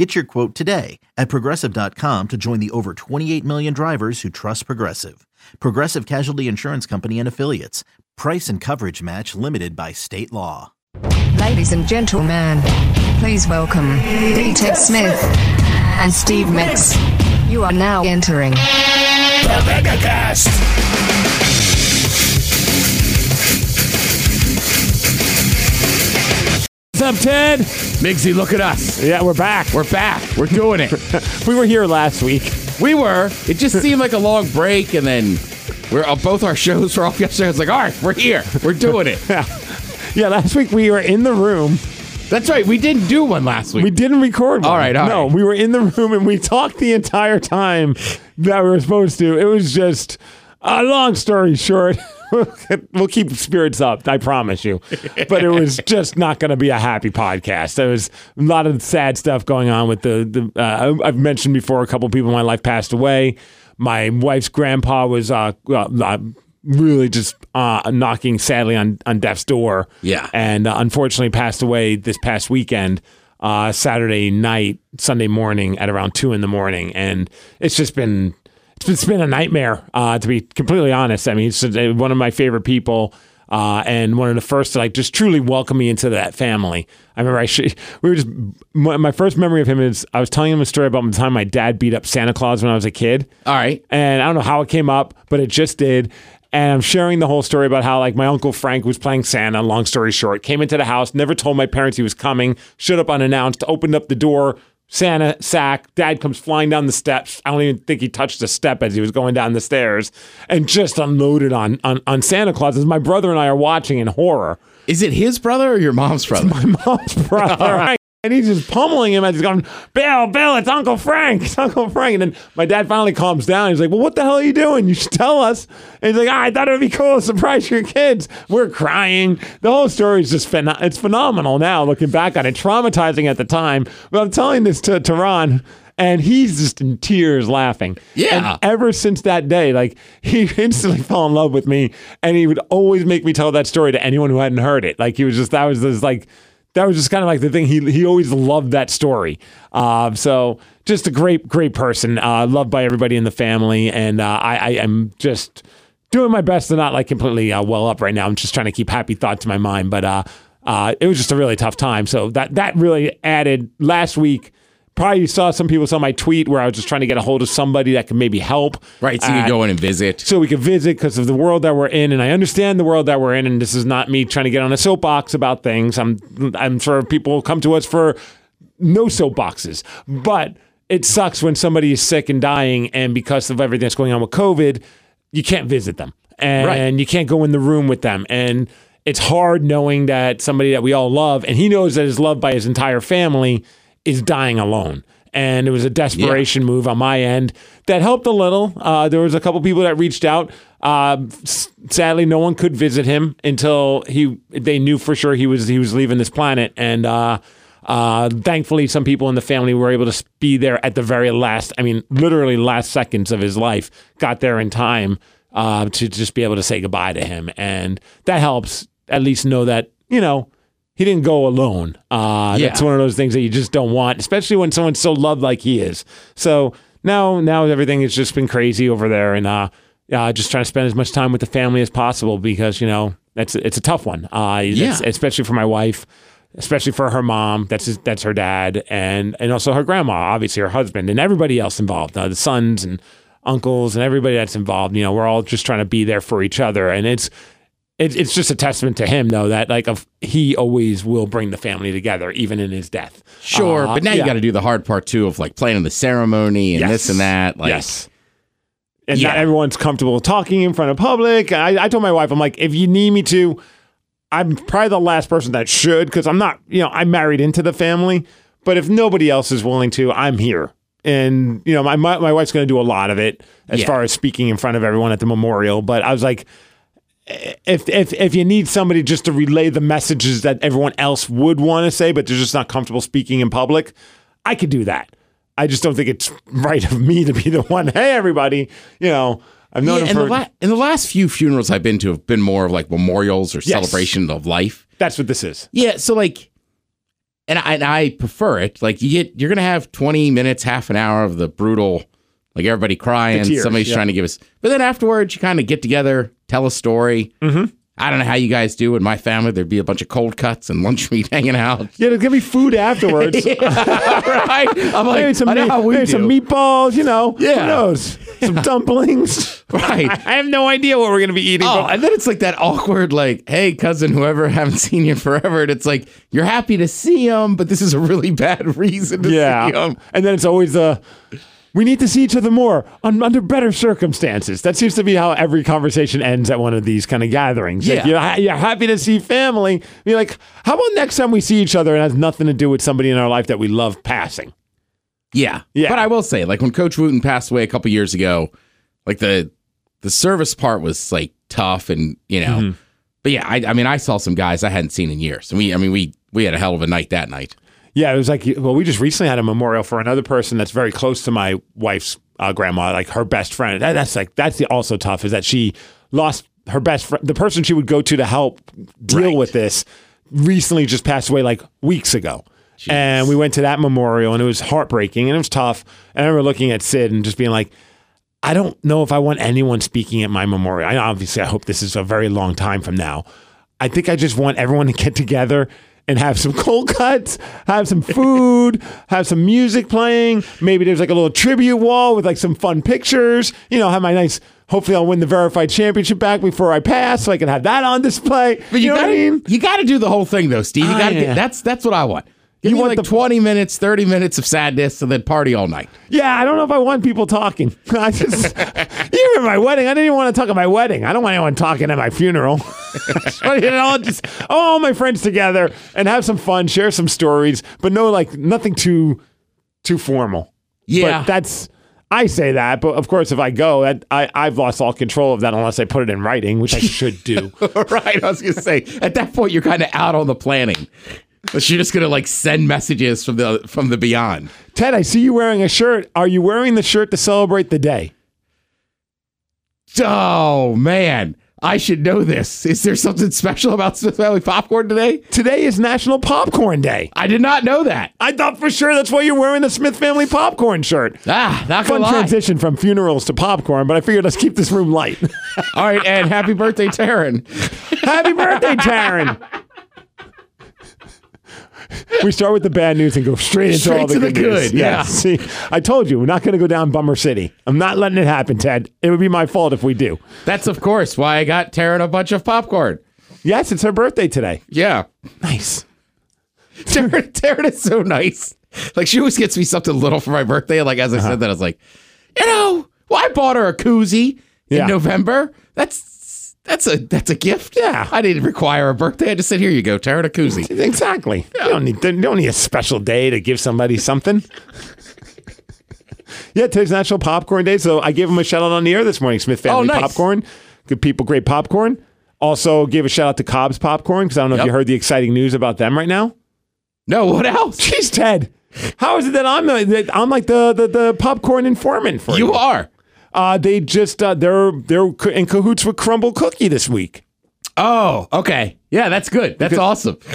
Get your quote today at progressive.com to join the over 28 million drivers who trust Progressive. Progressive Casualty Insurance Company and Affiliates. Price and coverage match limited by state law. Ladies and gentlemen, please welcome D-Tech Smith and Steve Migs. You are now entering The Megacast. What's up, Ted? Migsy, look at us. Yeah, we're back. We're back. We're doing it. We were here last week. we were. It just seemed like a long break, and then we're uh, both our shows were off yesterday. I was like, all right, we're here. We're doing it. Yeah, last week we were in the room. That's right. We didn't do one last week. We didn't record one. All right, all no, right. we were in the room and we talked the entire time that we were supposed to. It was just a long story short. we'll keep spirits up, I promise you. But it was just not going to be a happy podcast. There was a lot of sad stuff going on with the. the uh, I've mentioned before, a couple people in my life passed away. My wife's grandpa was uh, uh, really just uh, knocking sadly on on death's door. Yeah. and uh, unfortunately passed away this past weekend. Uh, Saturday night, Sunday morning at around two in the morning, and it's just been it's been, a nightmare. Uh, to be completely honest, I mean, it's uh, one of my favorite people. Uh, and one of the first to like just truly welcome me into that family. I remember I sh- we were just my, my first memory of him is I was telling him a story about the time my dad beat up Santa Claus when I was a kid. all right. And I don't know how it came up, but it just did. And I'm sharing the whole story about how like my uncle Frank was playing Santa, long story short, came into the house, never told my parents he was coming, showed up unannounced, opened up the door, Santa sack, dad comes flying down the steps. I don't even think he touched a step as he was going down the stairs and just unloaded on on, on Santa Claus as my brother and I are watching in horror. Is it his brother or your mom's brother? My mom's brother. And he's just pummeling him as he's going, Bill, Bill, it's Uncle Frank. It's Uncle Frank. And then my dad finally calms down. He's like, Well, what the hell are you doing? You should tell us. And he's like, ah, I thought it would be cool to surprise your kids. We're crying. The whole story is just phen- it's phenomenal now, looking back on it. Traumatizing at the time. But I'm telling this to Tehran. And he's just in tears laughing. Yeah. And ever since that day, like he instantly fell in love with me. And he would always make me tell that story to anyone who hadn't heard it. Like he was just, that was this like, that was just kind of like the thing. He he always loved that story. Uh, so just a great great person, uh, loved by everybody in the family, and uh, I, I am just doing my best to not like completely uh, well up right now. I'm just trying to keep happy thoughts in my mind, but uh, uh, it was just a really tough time. So that that really added last week. Probably saw some people saw my tweet where I was just trying to get a hold of somebody that could maybe help. Right. So you Uh, can go in and visit. so we could visit because of the world that we're in, and I understand the world that we're in. And this is not me trying to get on a soapbox about things. I'm I'm sure people come to us for no soapboxes, but it sucks when somebody is sick and dying, and because of everything that's going on with COVID, you can't visit them, and Right. you can't go in the room with them, and it's hard knowing that somebody that we all love, and he knows that is loved by his entire family, is dying alone. And it was a desperation move on my end that helped a little. Uh, there was a couple people that reached out. Uh, sadly, no one could visit him until he they knew for sure he was he was leaving this planet. And uh, uh, thankfully, some people in the family were able to be there at the very last. I mean, literally last seconds of his life. Got there in time uh, to just be able to say goodbye to him, and that helps at least know that you know he didn't go alone. Uh, Yeah. That's one of those things that you just don't want, especially when someone's so loved like he is. So now, now everything has just been crazy over there, and uh, uh, just trying to spend as much time with the family as possible because you know that's it's a tough one. Uh, Yeah. especially for my wife. Especially for her mom, that's his, that's her dad, and and also her grandma, obviously her husband, and everybody else involved, uh, the sons and uncles and everybody that's involved. You know, we're all just trying to be there for each other, and it's it, it's just a testament to him though that like of he always will bring the family together even in his death Sure, Uh, but now you got to do the hard part too of like planning the ceremony and Yes. this and that. Like, yes and not everyone's comfortable talking in front of public I, I told my wife i'm like if you need me to i'm probably the last person that should because i'm not you know i'm married into the family but if nobody else is willing to i'm here and you know my my, my wife's going to do a lot of it as Yeah. far as speaking in front of everyone at the memorial but i was like if if if you need somebody just to relay the messages that everyone else would want to say, but they're just not comfortable speaking in public, I could do that. I just don't think it's right of me to be the one. Hey, everybody, you know, I've known Yeah, him for. the, la- and the last few funerals I've been to have been more of like memorials or celebration of life. that's what this is. Yeah, so like, and I, and I prefer it. Like you get, you're gonna have 20 minutes, half an hour of the brutal, like everybody crying, The tears, somebody's yeah. trying to give us. But then afterwards, you kind of get together, tell a story. Mm-hmm. I don't know how you guys do. In my family, there'd be a bunch of cold cuts and lunch meat hanging out. Yeah, there's gonna be food afterwards. right? I'm like, maybe some, I know meat, how we maybe do. some meatballs. You know, Yeah. who knows? Some dumplings. right? I have no idea what we're gonna be eating. Oh, but- and then it's like that awkward, like, hey, cousin, whoever, haven't seen you forever. And it's like, you're happy to see him, but this is a really bad reason to see yeah, him. and then it's always the. We need to see each other more un- under better circumstances. That seems to be how every conversation ends at one of these kind of gatherings. Like, Yeah. you're, ha- you're happy to see family. You're like, how about next time we see each other and it has nothing to do with somebody in our life that we love passing? Yeah. Yeah. But I will say, like, when Coach Wooten passed away a couple years ago, like, the the service part was, like, tough and, you know, Mm-hmm. but yeah, I, I mean, I saw some guys I hadn't seen in years. And we, I mean, we, we had a hell of a night that night. Yeah, it was like well, we just recently had a memorial for another person that's very close to my wife's uh, grandma, like her best friend. That, that's like that's the also tough is that she lost her best friend, the person she would go to to help deal Right. with this, recently just passed away like weeks ago. And we went to that memorial and it was heartbreaking and it was tough. And I remember looking at Sid and just being like, I don't know if I want anyone speaking at my memorial. I obviously I hope this is a very long time from now. I think I just want everyone to get together and have some cold cuts, have some food, have some music playing. Maybe there's like a little tribute wall with like some fun pictures. You know, have my nice. Hopefully, I'll win the verified championship back before I pass, so I can have that on display. But you, know gotta, what I mean? you gotta do the whole thing though, Steve. You gotta oh, yeah. get, that's, that's what I want. Give You want like the- 20 minutes, 30 minutes of sadness and then party all night. Yeah, I don't know if I want people talking. I just, you remember my wedding? I didn't even want to talk at my wedding. I don't want anyone talking at my funeral. you know, just all my friends together and have some fun, share some stories, but no, like nothing too, too formal. Yeah. But that's I say that, but of course, if I go, that, I I've lost all control of that unless I put it in writing, which I should do. right. I was gonna say at that point you're kind of out on the planning. But you're just gonna like send messages from the from the beyond. Ted, I see you wearing a shirt. Are you wearing the shirt to celebrate the day? Oh man, I should know this. Is there something special about Smith Family popcorn today? Today is National Popcorn Day. I did not know that. I thought for sure that's why you're wearing the Smith family popcorn shirt. Ah, not Fun lie. transition from funerals to popcorn, but I figured let's keep this room light. All right, and happy birthday, Taryn. Happy birthday, Taryn. We start with the bad news and go straight into Straight all the to the good, news. good, yeah. See, I told you we're not going to go down Bummer City. I'm not letting it happen, Ted. It would be my fault if we do. That's of course why I got Taryn a bunch of popcorn. Yes, it's her birthday today. Yeah, Nice. Taryn, Taryn is so nice. Like she always gets me something little for my birthday. Like as I Uh-huh. said that, I was like, you know, well, I bought her a koozie in Yeah. November. That's that's a that's a gift. Yeah. I didn't require a birthday. I just said, here you go, Taryn, a koozie. Exactly. You don't need you don't need a special day to give somebody something. yeah, today's National Popcorn Day, so I gave him a shout out on the air this morning. Smith Family Oh, nice. Popcorn, good people, great popcorn. Also, give a shout out to Cobb's Popcorn because I don't know if you heard the exciting news about them right now. No, what else? Jeez, Ted, how is it that I'm that I'm like the, the the popcorn informant for you? You are. Uh, they just uh, they're they're in cahoots with Crumbl Cookie this week. Oh, okay. Yeah, that's good. That's awesome.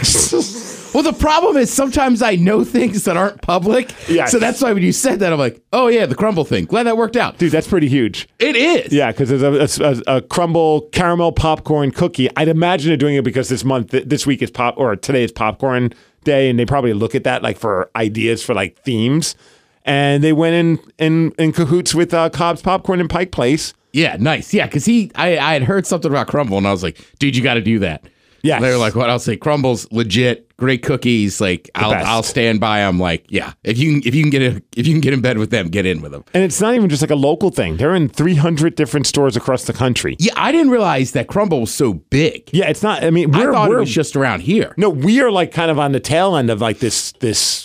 well, the problem is sometimes I know things that aren't public. Yes. So that's why when you said that, I'm like, oh, yeah, the Crumbl thing. Glad that worked out. Dude, that's pretty huge. It is. Yeah, because there's a, a, a Crumbl caramel popcorn cookie. I'd imagine they're doing it because this month, this week is pop, or today is popcorn day, and they probably look at that like for ideas for like themes. And they went in in, in cahoots with uh, Cobb's Popcorn in Pike Place. Yeah, nice. Yeah, because he, I, I had heard something about Crumbl, and I was like, dude, you got to do that. Yeah, They were like, what? I'll say Crumbl's legit, great cookies. Like, I'll, best. I'll stand by. I'm like, yeah. If you can, if you can get a, if you can get in bed with them, get in with them. And it's not even just like a local thing. They're in 300 different stores across the country. Yeah, I didn't realize that crumble was so big. Yeah, it's not. I mean, we're, thought we're it was just around here. no, we are like kind of on the tail end of like this this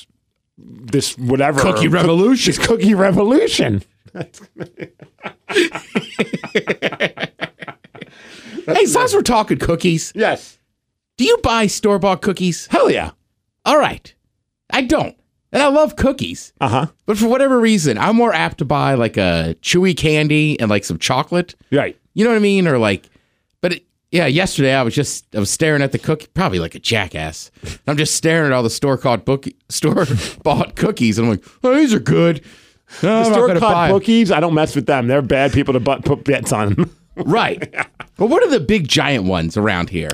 this whatever Cookie revolution. This cookie revolution. Hey, as long as we're talking cookies, Yes. do you buy store bought cookies? Hell yeah. All right. I don't. And I love cookies. Uh huh. But for whatever reason, I'm more apt to buy like a chewy candy and like some chocolate. Right. You know what I mean? Or like, yeah, yesterday I was just I was staring at the cookie, probably like a jackass. I'm just staring at all the store called book store bought cookies, and I'm like, oh, these are good. No, oh, I'm Store gonna buy caught bookies, I don't mess with them. They're bad people to put bets on. right? But what are the big giant ones around here?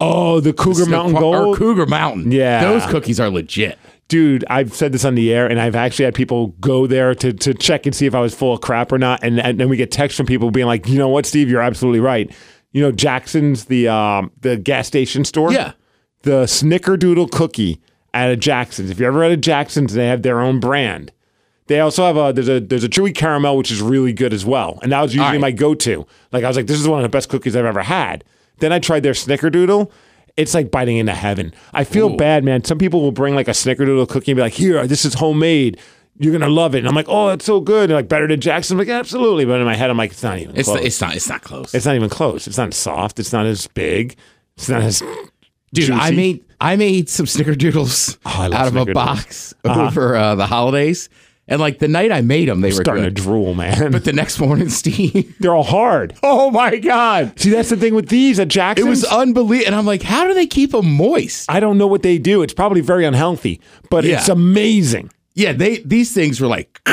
oh, the Cougar Mountain Or Gold. Cougar Mountain. Yeah. those cookies are legit. Dude, I've said this on the air, and I've actually had people go there to, to check and see if I was full of crap or not. And, and then we get texts from people being like, you know what, Steve, you're absolutely right. You know, Jackson's, the um, the gas station store? Yeah. The Snickerdoodle cookie at a Jackson's. If you're ever at a Jackson's, they have their own brand. They also have a there's a there's a chewy caramel which is really good as well, and that was usually right. my go-to. Like I was like, this is one of the best cookies I've ever had. Then I tried their Snickerdoodle. It's like biting into heaven. I feel bad, man. Some people will bring like a Snickerdoodle cookie and be like, "Here, this is homemade. You're gonna love it." And I'm like, "Oh, it's so good." And like better than Jackson. I'm like, absolutely. But in my head, I'm like, it's not even It's close. it's not it's not close. It's not even close. It's not soft. It's not as big. It's not as Dude, I made I made some snickerdoodles Oh, out of a box over uh, the holidays, and like the night I made them, they were starting good. to drool, man. But the next morning, Steve, They're all hard. oh my god, See, that's the thing with these at Jackson. it was unbelievable. And I'm like, how do they keep them moist? I don't know what they do. It's probably very unhealthy, but Yeah. it's amazing. Yeah, they these things were like,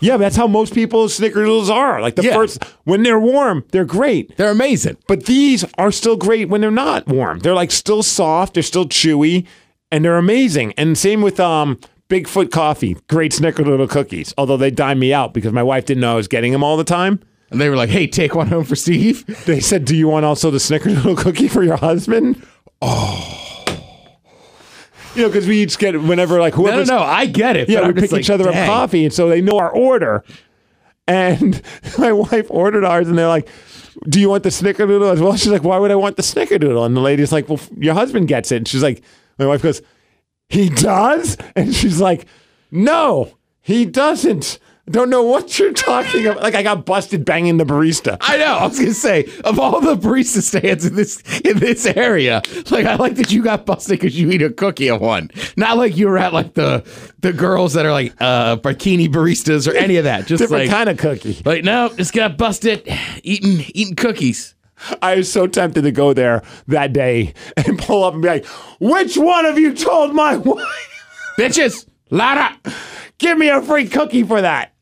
Yeah, that's how most people's snickerdoodles are. Like the Yeah. first, when they're warm, they're great. they're amazing. But these are still great when they're not warm. They're like still soft, they're still chewy, and they're amazing. And same with um Bigfoot Coffee, great snickerdoodle cookies. Although they dime me out because my wife didn't know I was getting them all the time. And they were like, hey, take one home for Steve. They said, "Do you want also the snickerdoodle cookie for your husband?" Oh. You know, because we each get whenever like No, no, no, I get it. Yeah, we pick like, each other dang. up coffee, and so they know our order. And my wife ordered ours, and they're like, "Do you want the snickerdoodle as well?" She's like, "Why would I want the snickerdoodle?" And the lady's like, "Well, your husband gets it." And she's like, "My wife goes, he does," and she's like, "No, he doesn't." Don't know what you're talking about. Like I got busted banging the barista. I know. I was gonna say, of all the barista stands in this in this area, like I like that you got busted because you eat a cookie at one. Not like you were at like the the girls that are like uh bikini baristas or any of that. Just Different like kind of cookie. like no, just got busted eating eating cookies. I was so tempted to go there that day and pull up and be like, "Which one of you told my wife?" Bitches, louder. Give me a free cookie for that.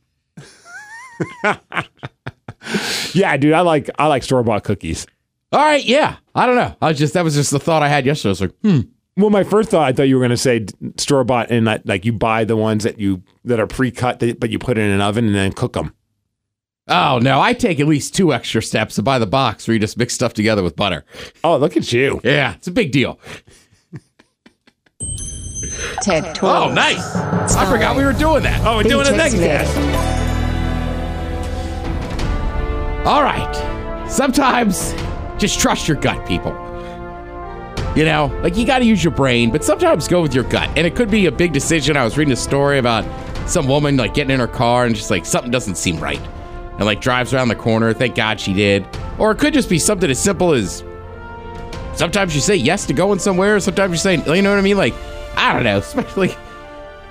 yeah, dude, I like I like store bought cookies. All right, yeah. I don't know. I was just that was just the thought I had yesterday. I was like, hmm. Well, my first thought, I thought you were going to say store bought, and that like you buy the ones that you that are pre cut, but you put it in an oven and then cook them. Oh no, I take at least two extra steps to buy the box where you just mix stuff together with butter. Oh, look at you! Yeah, it's a big deal. TED Talk. Oh, nice. I forgot we were doing that. Oh, we're doing a Ted next Smith. All right. Sometimes just trust your gut, people. You know, like you got to use your brain, but sometimes go with your gut. And it could be a big decision. I was reading a story about some woman like getting in her car and just like something doesn't seem right. And like drives around the corner. Thank God she did. Or it could just be something as simple as sometimes you say yes to going somewhere. Sometimes you say, you know what I mean? Like, I don't know. Especially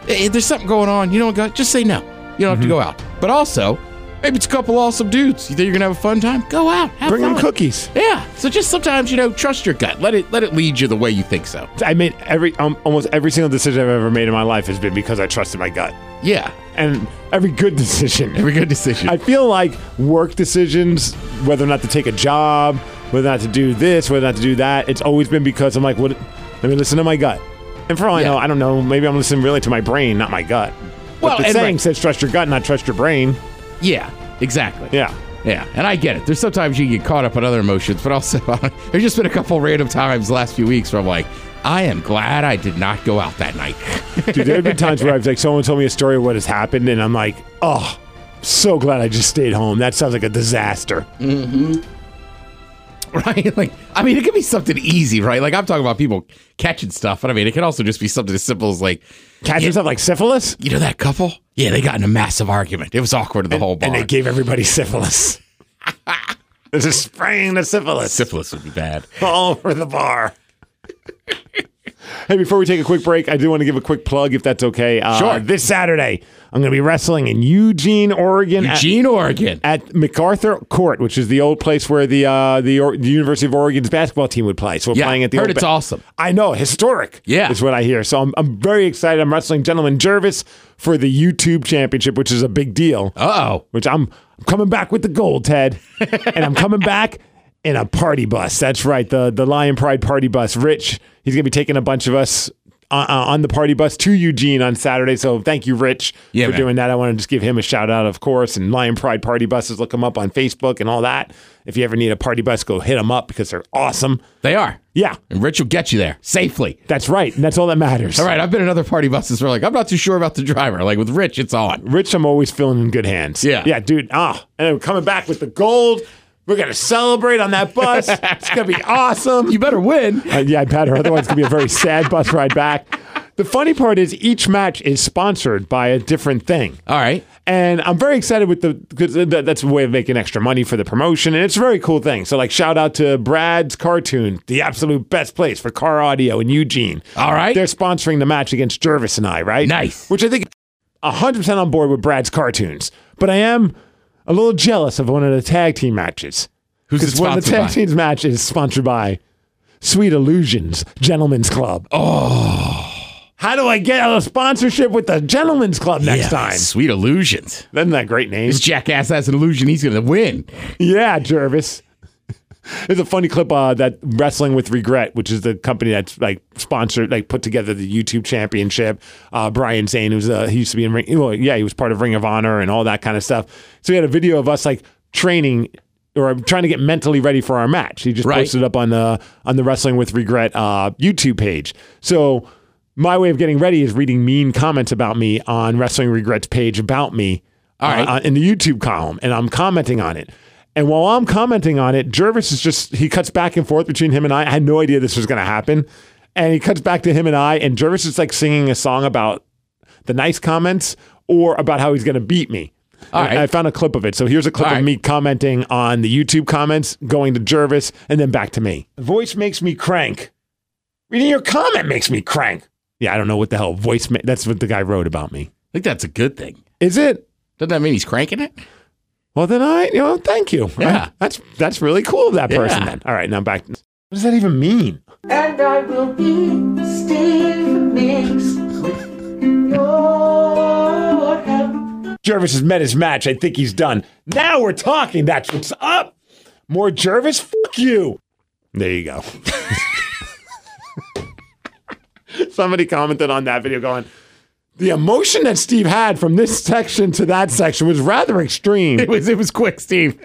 if there's something going on, you don't just say no. You don't have to mm-hmm. go out. But also, maybe it's a couple awesome dudes. You think you're gonna have a fun time? Go out, have Bring them cookies. Yeah. So just sometimes, you know, trust your gut. Let it let it lead you the way you think so. I made every um, almost every single decision I've ever made in my life has been because I trusted my gut, Yeah. and every good decision. Every good decision. I feel like work decisions, whether or not to take a job, whether or not to do this, whether or not to do that, it's always been because I'm like, what? Let me listen to my gut. And for all I know, I don't know. Maybe I'm listening really to my brain, not my gut. Well, But the saying right. says trust your gut, not trust your brain. Yeah. Exactly. Yeah. Yeah, and I get it. There's sometimes you get caught up in other emotions, but also there's just been a couple random times the last few weeks where I'm like, I am glad I did not go out that night. Dude, there have been times where I've like someone told me a story of what has happened, and I'm like, oh, so glad I just stayed home. That sounds like a disaster. Mm-hmm. right? Like, I mean, it could be something easy, right? Like, I'm talking about people catching stuff, but I mean, it can also just be something as simple as like, catching Yeah. yourself like syphilis, you know, that couple? Yeah, they got in a massive argument. It was awkward in the whole bar. and they gave everybody syphilis. This is spraying the syphilis Syphilis would be bad. all over the bar. Hey, before we take a quick break, I do want to give a quick plug, if that's okay. Uh, Sure. This Saturday, I'm going to be wrestling in Eugene, Oregon. at- Eugene, Oregon. at MacArthur Court, which is the old place where the uh, the, or- the University of Oregon's basketball team would play. So we're Yeah, playing at the heard it's awesome. I know, historic. Yeah. is what I hear. So I'm I'm very excited. I'm wrestling Gentleman Jervis for the YouTube Championship, which is a big deal. Uh oh. Which I'm I'm coming back with the gold, Ted, and I'm coming back in a party bus. That's right, the the Lion Pride party bus. Rich, he's gonna be taking a bunch of us. Uh, uh, on the party bus to Eugene on Saturday. So thank you, Rich, Yeah, for man. doing that. I want to just give him a shout out, of course. And Lion Pride party buses, look them up on Facebook and all that. If you ever need a party bus, go hit them up because they're awesome. They are. Yeah, And Rich will get you there safely. that's right. And that's all that matters. All right, I've been in other party buses where like I'm not too sure about the driver. Like with Rich, it's on. Rich, I'm always feeling in good hands. Yeah. Yeah, dude. Ah, and then we're coming back with the gold. We're going to celebrate on that bus. it's going to be awesome. You better win. Uh, yeah, I better. Otherwise, it's to be a very sad bus ride back. The funny part is each match is sponsored by a different thing. All right. And I'm very excited with the because that's a way of making extra money for the promotion, and it's a very cool thing. So, like, shout out to Brad's Cartune, the absolute best place for car audio in Eugene. All right. they're sponsoring the match against Jervis and I, right? Nice. Which I think 100 percent on board with Brad's Cartunes, but I am a little jealous of one of the tag team matches. Who's it Because one of the sponsored tag by? teams match is sponsored by Sweet Illusions Gentlemen's Club. Oh. How do I get a sponsorship with the Gentlemen's Club next Yeah, time? Sweet illusions. Isn't that a great name? This jackass has an illusion he's going to win. Yeah, Jervis. There's a funny clip uh, that Wrestling with Regret, which is the company that's like sponsored, like put together the YouTube Championship. Uh, Brian Zane, who's uh, he used to be in Ring, well, yeah, he was part of Ring of Honor and all that kind of stuff. So he had a video of us like training or trying to get mentally ready for our match. He just Right. posted up on the on the Wrestling with Regret uh, YouTube page. So my way of getting ready is reading mean comments about me on Wrestling Regrets page about me All right. uh, in the YouTube column, and I'm commenting on it. And while I'm commenting on it, Jervis is just he cuts back and forth between him and I. I had no idea this was going to happen, and he cuts back to him and I, and Jervis is like singing a song about the nice comments or about how he's going to beat me. All right. I found a clip of it. So here's a clip All of right. me commenting on the YouTube comments, going to Jervis, and then back to me. Voice makes me crank. Reading your comment makes me crank. Yeah, I don't know what the hell voice. Ma- that's what the guy wrote about me. I think that's a good thing. Is it? Doesn't that mean he's cranking it? Well, then I, you know, thank you. Yeah. that's that's really cool of that person. Yeah. Then, all right, now back. What does that even mean? And I will be Steve Migs with your help. Jervis has met his match. I think he's done. Now we're talking. That's what's up. More Jervis. Fuck you. There you go. Somebody commented on that video, going, "The emotion that Steve had from this section to that section was rather extreme." It was it was quick, Steve.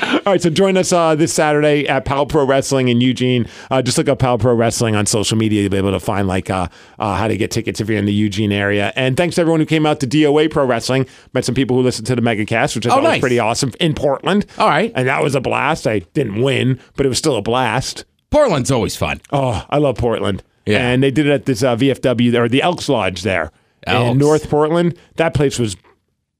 All right, so join us uh, this Saturday at POW Pro Wrestling in Eugene. Uh, just look up POW Pro Wrestling on social media. You'll be able to find like uh, uh, how to get tickets if you're in the Eugene area. And thanks to everyone who came out to DOA Pro Wrestling. Met some people who listened to the MegaCast, which I Oh, thought was pretty awesome in Portland. All right. and that was a blast. I didn't win, but it was still a blast. Portland's always fun. Oh, I love Portland. Yeah. And they did it at this uh, VFW or the Elks Lodge there Elks. in North Portland. That place was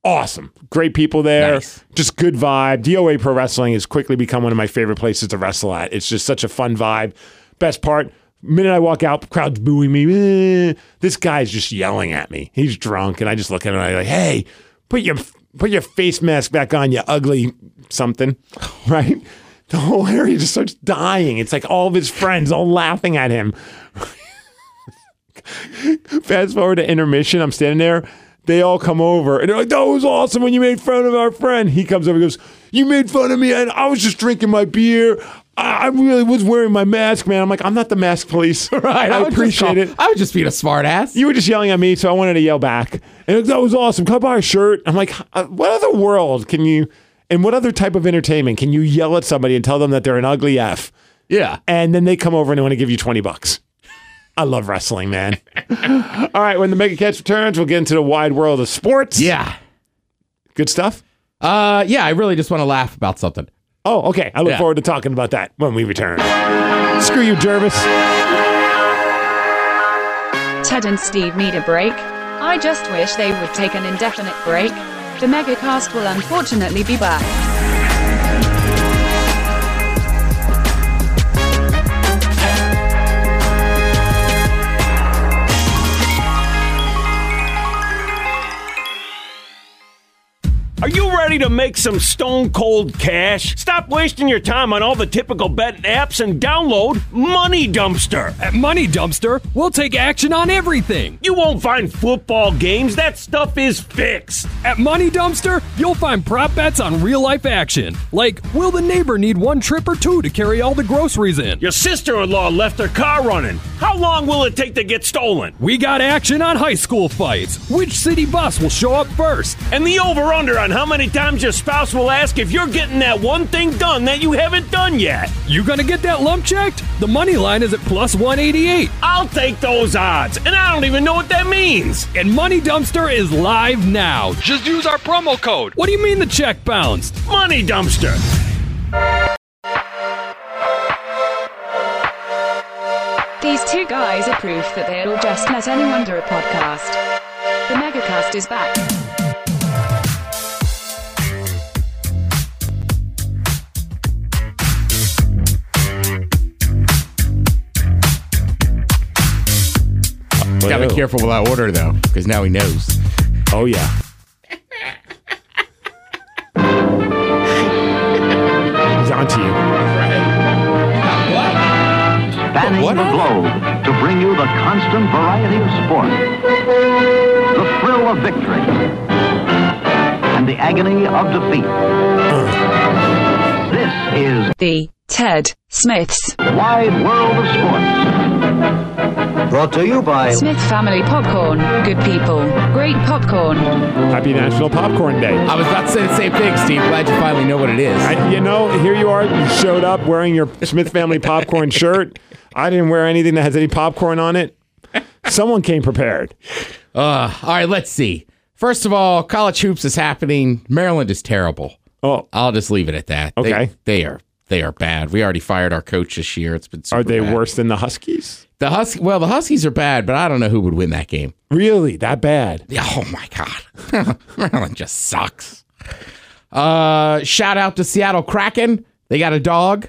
awesome. Great people there. Nice. Just good vibe. DOA Pro Wrestling has quickly become one of my favorite places to wrestle at. It's just such a fun vibe. Best part, minute I walk out, crowd's booing me. Eh, this guy's just yelling at me. He's drunk, and I just look at him and I'm like, hey, put your put your face mask back on, you ugly something. Right? The whole area just starts dying. It's like all of his friends all laughing at him. Fast forward to intermission. I'm standing there. They all come over and they're like, that was awesome when you made fun of our friend. He comes over and goes, You made fun of me and I was just drinking my beer. I I really was wearing my mask, man. I'm like, I'm not the mask police. Right. I, just appreciate it. I would just being a smart ass. You were just yelling at me, so I wanted to yell back. And like, that was awesome. Can I buy a shirt? I'm like, what other world can you, and what other type of entertainment can you yell at somebody and tell them that they're an ugly F? yeah. and then they come over and they want to give you 20 bucks. I love wrestling, man. All right, when the Megacast returns, we'll get into the wide world of sports. Yeah. Good stuff. Uh yeah, I really just want to laugh about something. Oh, okay. I look Yeah. forward to talking about that when we return. Screw you, Jervis. Ted and Steve need a break. I just wish they would take an indefinite break. The Megacast will unfortunately be back. Make some stone cold cash? Stop wasting your time on all the typical betting apps and download Money Dumpster. At Money Dumpster, we'll take action on everything. You won't find football games, that stuff is fixed. At Money Dumpster, you'll find prop bets on real life action. Like, will the neighbor need one trip or two to carry all the groceries in? Your sister in law left her car running. How long will it take to get stolen? We got action on high school fights. Which city bus will show up first? And the over under on how many times your spouse will ask if you're getting that one thing done that you haven't done yet. You gonna get that lump checked? The money line is at plus 188. I'll take those odds, and I don't even know what that means. And Money Dumpster is live now. Just use our promo code. What do you mean the check bounced? Money Dumpster. These two guys are proof that they'll just let anyone do a podcast. The Megacast is back. Gotta be careful with that order though, because now he knows. Oh yeah. He's on to you. spanning What? the globe to bring you the constant variety of sport, the thrill of victory, and the agony of defeat. This is The Ted Smiths Wide World of Sports. Brought to you by Smith Family Popcorn. Good people, great popcorn. Happy National Popcorn Day. I was about to say the same thing, Steve. Glad you finally know what it is. I, you know, here you are. You showed up wearing your Smith Family Popcorn shirt. I didn't wear anything that has any popcorn on it. Someone came prepared. Uh, all right, let's see. First of all, college hoops is happening. Maryland is terrible. Oh, I'll just leave it at that. They- Okay. They, are they are bad. We already fired our coach this year. It's been super are they bad. worse than the Huskies? The Hus- well, the Huskies are bad, but I don't know who would win that game. Really? That bad? Yeah, Oh my god. Maryland just sucks. Uh shout out to Seattle Kraken. They got a dog.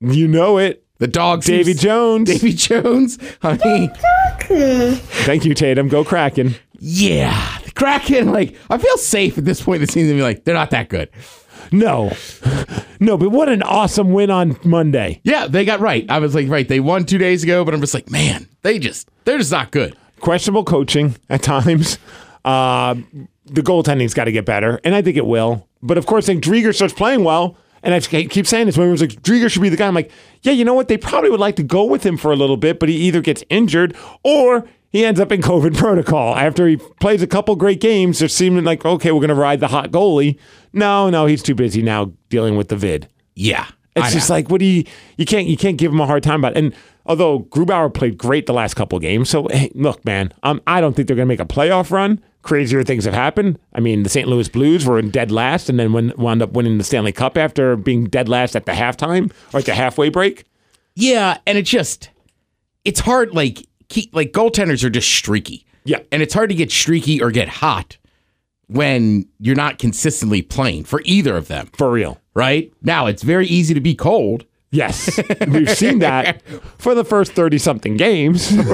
You know it. The dog Davy Jones. Davy Jones. I mean, Thank you, Tatum. Go Kraken. yeah. The Kraken, like, I feel safe at this point in the season to be like, they're not that good. No, no, but what an awesome win on Monday. Yeah, they got right. I was like, right, they won two days ago, but I'm just like, man, they just they're just not good. Questionable coaching at times. Uh, the goaltending's got to get better, and I think it will. But of course, then Driedger starts playing well, and I keep saying this. When was like Driedger should be the guy, I'm like, yeah, you know what? They probably would like to go with him for a little bit, but he either gets injured or he ends up in COVID protocol after he plays a couple great games. It seemed like okay, we're going to ride the hot goalie. No, no, he's too busy now dealing with the vid. Yeah. It's I just know. like what do you you can't you can't give him a hard time about it. And although Grubauer played great the last couple games, so hey, look, man, um, I don't think they're going to make a playoff run. Crazier things have happened. I mean, the St. Louis Blues were in dead last, and then when, wound up winning the Stanley Cup after being dead last at the halftime or at the halfway break. Yeah, and it just it's hard like keep like goaltenders are just streaky. Yeah. And it's hard to get streaky or get hot when you're not consistently playing for either of them, For real. right? Now, it's very easy to be cold. Yes, we've seen that for the first thirty something games.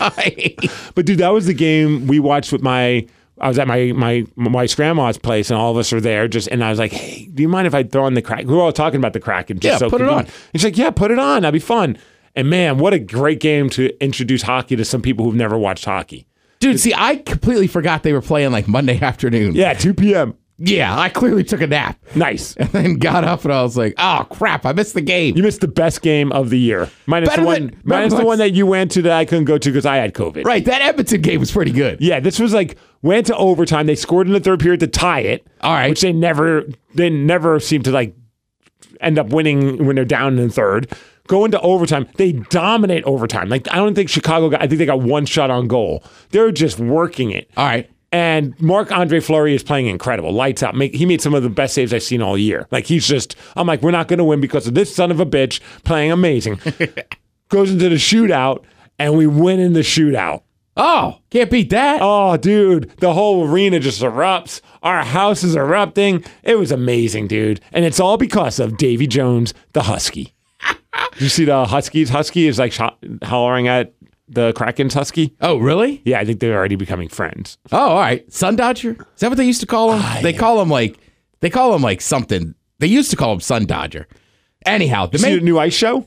Right. But dude, that was the game we watched with my. I was at my my my grandma's place, and all of us are there. Just and I was like, "Hey, do you mind if I throw on the crack?" We were all talking about the Kraken. Just Yeah, so put it people- on. He's like, "Yeah, put it on. That'd be fun." And man, what a great game to introduce hockey to some people who've never watched hockey. Dude, see, I completely forgot they were playing like Monday afternoon. Yeah, two p.m. Yeah, I clearly took a nap Nice. and then got up and I was like, oh crap, I missed the game. You missed the best game of the year, minus Better the one, than- minus the one that you went to that I couldn't go to because I had COVID. right, that Edmonton game was pretty good. Yeah, this was like went to overtime. They scored in the third period to tie it. All right. which they never they never seem to like end up winning when they're down in the third. Go into overtime. They dominate overtime. Like I don't think Chicago got. I think they got one shot on goal. They're just working it. All right. And Marc Andre Fleury is playing incredible. Lights out. Make, he made some of the best saves I've seen all year. Like he's just. I'm like, we're not going to win because of this son of a bitch playing amazing. Goes into the shootout, and we win in the shootout. Oh, can't beat that. Oh, dude, the whole arena just erupts. Our house is erupting. It was amazing, dude. And it's all because of Davy Jones, the Husky. You see the Huskies? Husky is like sh- hollering at the Kraken's Husky. Oh, really? Yeah, I think they're already becoming friends. Oh, all right. Sun Dodger? Is that what they used to call him? they call him like They call him like something. They used to call him Sun Dodger. Anyhow, the main the new ice show?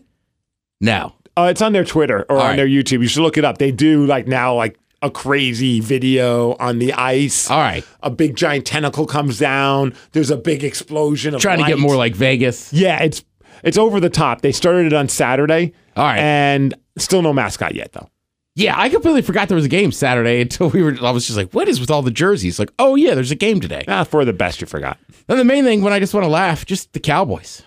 no. Uh, it's on their Twitter or All on right. their YouTube. You should look it up. They do like now like a crazy video on the ice. All right. A big giant tentacle comes down. There's a big explosion of Trying to get more like Vegas. Yeah, it's it's over the top. They started it on Saturday. All right. And still no mascot yet though. Yeah, I completely forgot there was a game Saturday until we were. I was just like, "What is with all the jerseys?" Like, oh yeah, there's a game today. Ah, for the best you forgot. And the main thing, when I just want to laugh, just the Cowboys.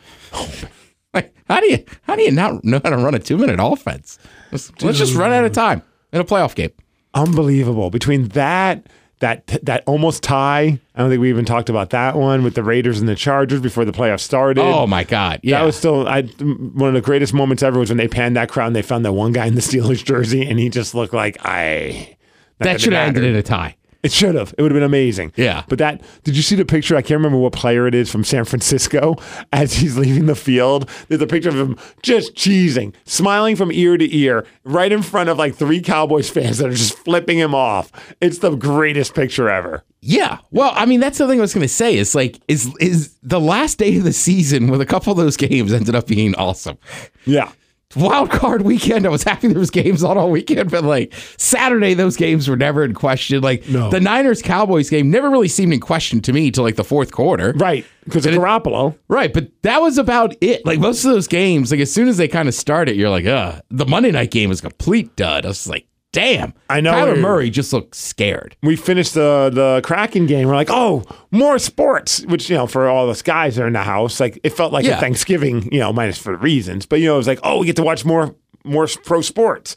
like, how do you how do you not know how to run a two minute offense? Let's, let's just run out of time in a playoff game. Unbelievable. Between that that that almost tie. I don't think we even talked about that one with the Raiders and the Chargers before the playoffs started. Oh my God! Yeah, That was still I, one of the greatest moments ever was when they panned that crowd and they found that one guy in the Steelers jersey and he just looked like I. that should have ended in a tie. It should have. It would have been amazing. Yeah. But that, did you see the picture? I can't remember what player it is from San Francisco as he's leaving the field. There's a picture of him just cheesing, smiling from ear to ear, right in front of like three Cowboys fans that are just flipping him off. It's the greatest picture ever. Yeah. Well, I mean, that's the thing I was going to say. Is like, is is the last day of the season with a couple of those games ended up being awesome. Yeah. Wild card weekend, I was happy there was games on all weekend, but like Saturday, those games were never in question. Like No. the Niners Cowboys game never really seemed in question to me till like the fourth quarter. Right. Because of Garoppolo. Right, but that was about it. Like most of those games, like as soon as they kind of started, you're like, uh, the Monday night game was a complete dud. I was like, damn. I know Kyler Murray just looked scared. we finished the the Kraken game. We're like, oh, more sports, which you know, for all us guys that are in the house, like it felt like Yeah. a Thanksgiving, you know, minus for the reasons, but you know, it was like, oh, we get to watch more more pro sports.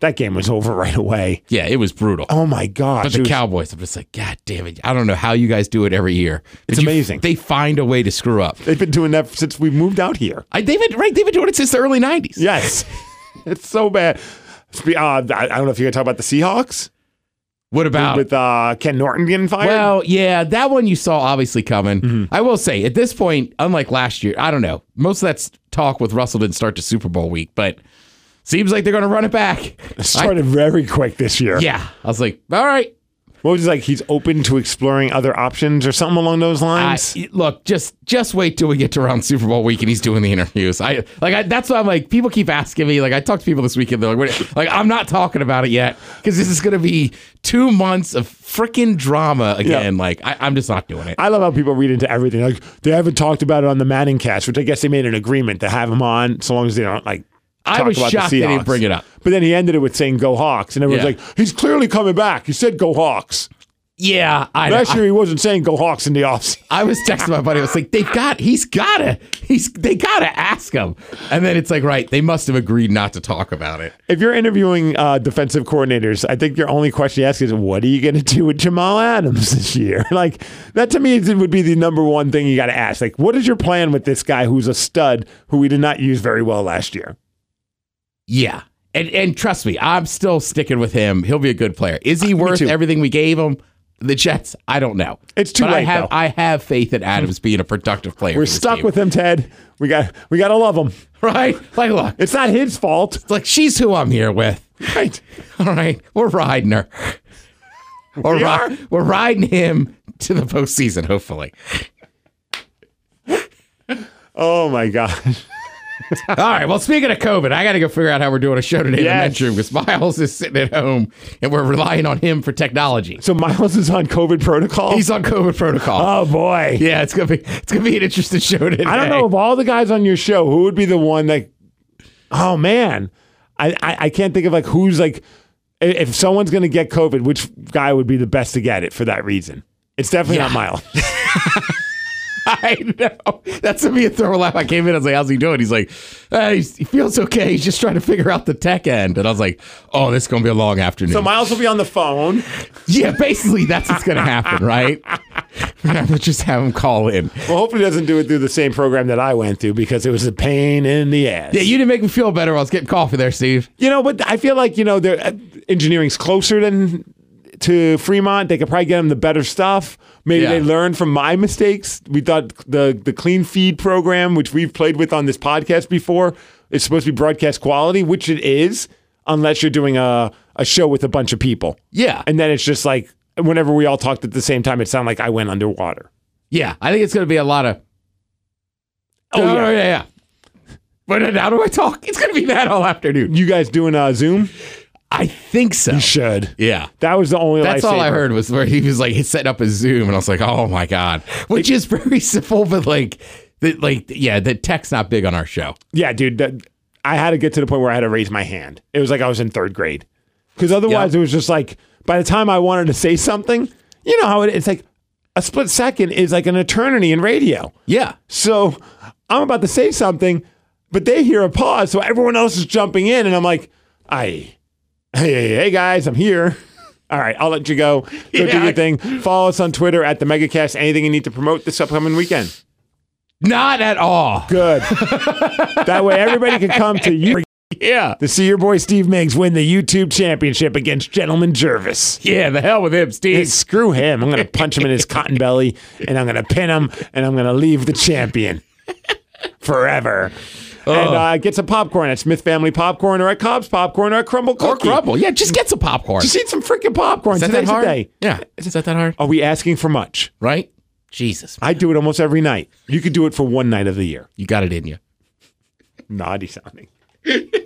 That game was over right away. Yeah, it was brutal. Oh my gosh, But the was- Cowboys, I'm just like, God damn it. I don't know how you guys do it every year. It's you- amazing. they find a way to screw up. they've been doing that since we moved out here. I, they've been, right, they've been doing it since the early 90s. Yes, it's so bad. Uh, I I don't know if you're gonna talk about the Seahawks What about with uh, Ken Norton getting fired. Well, yeah, that one you saw obviously coming. Mm-hmm. I will say, at this point, unlike last year, I don't know. Most of that talk with Russell didn't start to Super Bowl week, but seems like they're going to run it back. it started very quick this year. Yeah, I was like, all right. What was it like? He's open to exploring other options or something along those I, lines. look, just just wait till we get to around Super Bowl week and he's doing the interviews. I like I, that's why I'm like people keep asking me. Like I talked to people this weekend. They're like, "What-" like I'm not talking about it yet because this is going to be two months of freaking drama again. Like I, I'm just not doing it. I love how people read into everything. Like they haven't talked about it on the Manning cast, which I guess they made an agreement to have him on, so long as they don't like. I was about the shocked they didn't Seahawks. bring it up. But then he ended it with saying "Go Hawks," and everyone's Yeah. like, "He's clearly coming back." He said "Go Hawks." Yeah, I, Last I, year he wasn't saying "Go Hawks" in the offseason. I was texting my buddy. I was like, they've got, he's gotta, he's, they gotta ask him. And then it's like, right, they must have agreed not to talk about it. If you're interviewing uh, defensive coordinators, I think your only question you ask is, "What are you going to do with Jamal Adams this year?" like that to me is- would be the number one thing you got to ask. Like, what is your plan with this guy who's a stud who we did not use very well last year? Yeah. And, and trust me, I'm still sticking with him. He'll be a good player. Is he uh, worth everything we gave him? The Jets, I don't know. It's too but I late, have, though. I have faith in Adams being a productive player. We're stuck with him, Ted. We got we got to love him. right. Like, look, It's not his fault. it's like she's who I'm here with. Right. All right, we're riding her. We're, We ri- are? we're riding him to the postseason, hopefully. Oh my gosh. All right. Well, speaking of COVID, I got to go figure out how we're doing a show today in the Yes. men's room because Miles is sitting at home and we're relying on him for technology. So Miles is on COVID protocol. He's on COVID protocol. oh boy. yeah, it's gonna be it's gonna be an interesting show today. I don't know of all the guys on your show, who would be the one that? Oh man, I I, I can't think of like who's like if someone's gonna get COVID, which guy would be the best to get it for that reason? It's definitely not Yeah. Miles. I know. That's gonna be a throw laugh. I came in. I was like, "How's he doing?" He's like, uh, he's, "He feels okay. He's just trying to figure out the tech end." And I was like, "Oh, this is gonna be a long afternoon." so Miles will be on the phone. yeah, basically that's what's gonna happen, right? Gonna just have him call in. Well, hopefully he doesn't do it through the same program that I went through because it was a pain in the ass. Yeah, you didn't make me feel better while I was getting coffee there, Steve. You know, but I feel like you know, uh, engineering's closer than to Fremont. They could probably get them the better stuff. Maybe Yeah. they learned from my mistakes. We thought the the clean feed program, which we've played with on this podcast before, is supposed to be broadcast quality, which it is, unless you're doing a a show with a bunch of people. Yeah. and then it's just like whenever we all talked at the same time, it sounded like I went underwater. Yeah, I think it's going to be a lot of. Oh, yeah. yeah, yeah. But how do I talk? It's going to be that all afternoon. You guys doing uh, Zoom? I think so. You should. Yeah. That was the only. That's all I heard was where he was like setting up a Zoom, and I was like, "Oh my god," which is very simple, but like, the, like, yeah, the tech's not big on our show. Yeah, dude. That, I had to get to the point where I had to raise my hand. It was like I was in third grade, because otherwise Yeah. it was just like by the time I wanted to say something, you know how it, it's like a split second is like an eternity in radio. Yeah, So I'm about to say something, but they hear a pause, so everyone else is jumping in, and I'm like, "I, hey, hey, hey, guys, I'm here." All right, I'll let you go. Go do Yeah. your thing. Follow us on Twitter at the MegaCast. Anything you need to promote this upcoming weekend? not at all. Good. that way, everybody can come to you Yeah, to see your boy Steve Migs win the YouTube championship against Gentleman Jervis. yeah, the hell with him, Hey, Steve. screw him. I'm going to punch him in his cotton belly and I'm going to pin him and I'm going to leave the champion forever. And uh, get some popcorn at Smith Family Popcorn or at Cobb's Popcorn or at Crumbl Or Crumbl. Yeah, just get some popcorn. Just eat some freaking popcorn. is that Today's that hard? day. Yeah, is that that hard? Are we asking for much? Right? Jesus, I do it almost every night. You could do it for one night of the year. you got it in you. Naughty sounding.